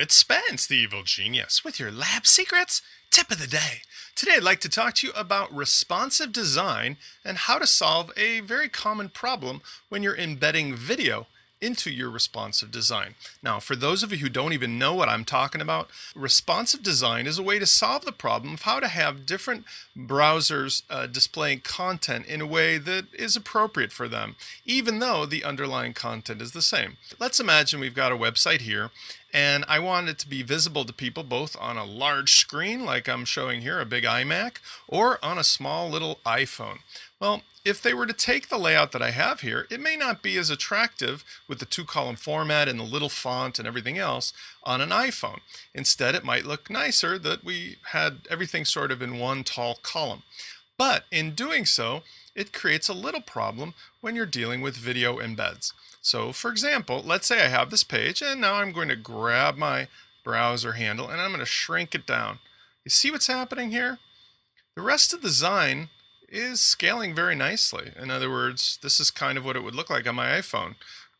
It's Spence, the evil genius, with your lab secrets tip of the day. Today, I'd like to talk to you about responsive design and how to solve a very common problem when you're embedding video into your responsive design. Now, for those of you who don't even know what I'm talking about, responsive design is a way to solve the problem of how to have different browsers uh, displaying content in a way that is appropriate for them, even though the underlying content is the same. Let's imagine we've got a website here and I want it to be visible to people both on a large screen like I'm showing here, a big iMac, or on a small little iPhone. Well, if they were to take the layout that I have here, it may not be as attractive with the two column format and the little font and everything else on an iPhone. Instead, it might look nicer that we had everything sort of in one tall column. But in doing so, it creates a little problem when you're dealing with video embeds. So for example, let's say I have this page and now I'm going to grab my browser handle and I'm going to shrink it down. You see what's happening here? The rest of the design is scaling very nicely. In other words, this is kind of what it would look like on my iPhone.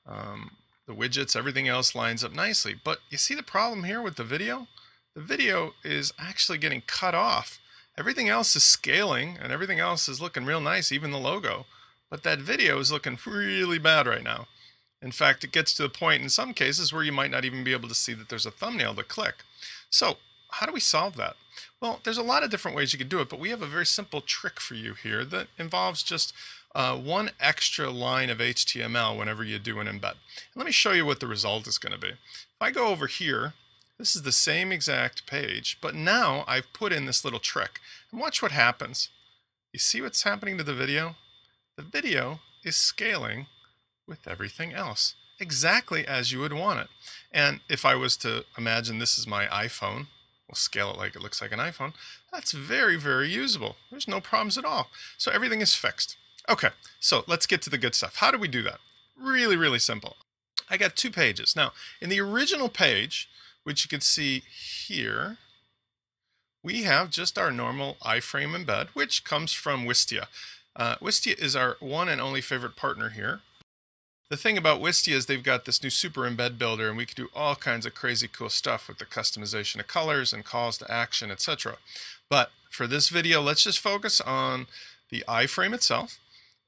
Um, the widgets, everything else lines up nicely. But you see the problem here with the video? The video is actually getting cut off. Everything else is scaling and everything else is looking real nice, even the logo. But that video is looking really bad right now. In fact, it gets to the point in some cases where you might not even be able to see that there's a thumbnail to click. So how do we solve that? Well, there's a lot of different ways you could do it, but we have a very simple trick for you here that involves just uh, one extra line of HTML whenever you do an embed. And let me show you what the result is going to be. If I go over here, this is the same exact page, but now I've put in this little trick. And watch what happens. You see what's happening to the video? The video is scaling with everything else, exactly as you would want it. And if I was to imagine this is my iPhone, we'll scale it like it looks like an iPhone, that's very, very usable. There's no problems at all. So everything is fixed. Okay, so let's get to the good stuff. How do we do that? Really, really simple. I got two pages. Now, in the original page, which you can see here, we have just our normal iframe embed, which comes from Wistia. Uh, Wistia is our one and only favorite partner here. The thing about Wistia is they've got this new super embed builder and we can do all kinds of crazy cool stuff with the customization of colors and calls to action, etc. But for this video, let's just focus on the iframe itself.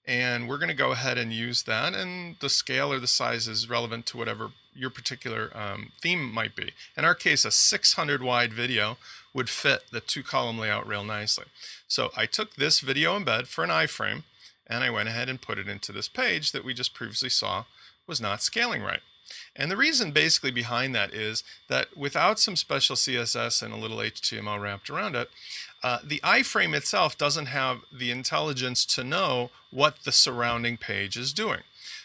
And we're going to go ahead and use that. And the scale or the size is relevant to whatever your particular um, theme might be. In our case, a 600 wide video would fit the two column layout real nicely. So I took this video embed for an iframe and I went ahead and put it into this page that we just previously saw was not scaling right. And the reason basically behind that is that without some special CSS and a little HTML wrapped around it, uh, the iframe itself doesn't have the intelligence to know what the surrounding page is doing.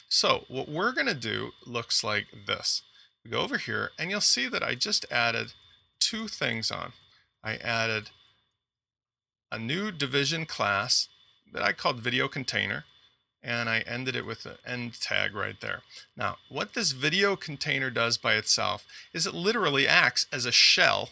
So what we're going to do looks like this. We go over here and you'll see that I just added two things on. I added a new division class that I called video container and I ended it with an end tag right there. Now, what this video container does by itself is it literally acts as a shell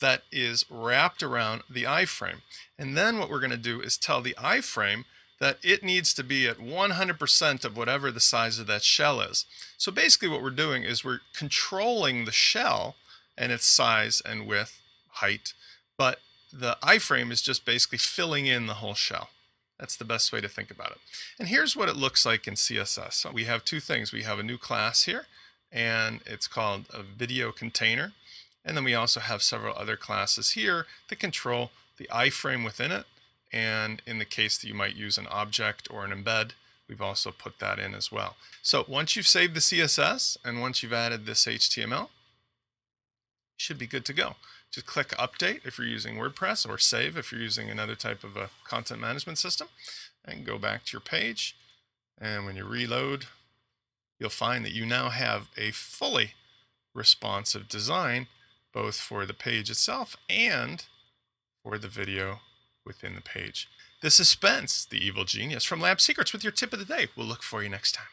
that is wrapped around the iframe. And then what we're going to do is tell the iframe that it needs to be at 100% of whatever the size of that shell is. So basically what we're doing is we're controlling the shell and its size and width, height, but the iframe is just basically filling in the whole shell. That's the best way to think about it. And here's what it looks like in CSS. So we have two things. We have a new class here, and it's called a video container. And then we also have several other classes here that control the iframe within it. And in the case that you might use an object or an embed, we've also put that in as well. So once you've saved the CSS and once you've added this HTML, you should be good to go. Just click update if you're using WordPress or save if you're using another type of a content management system and go back to your page. And when you reload, you'll find that you now have a fully responsive design, both for the page itself and for the video within the page. This is Spence, the evil genius from Lab Secrets with your tip of the day. We'll look for you next time.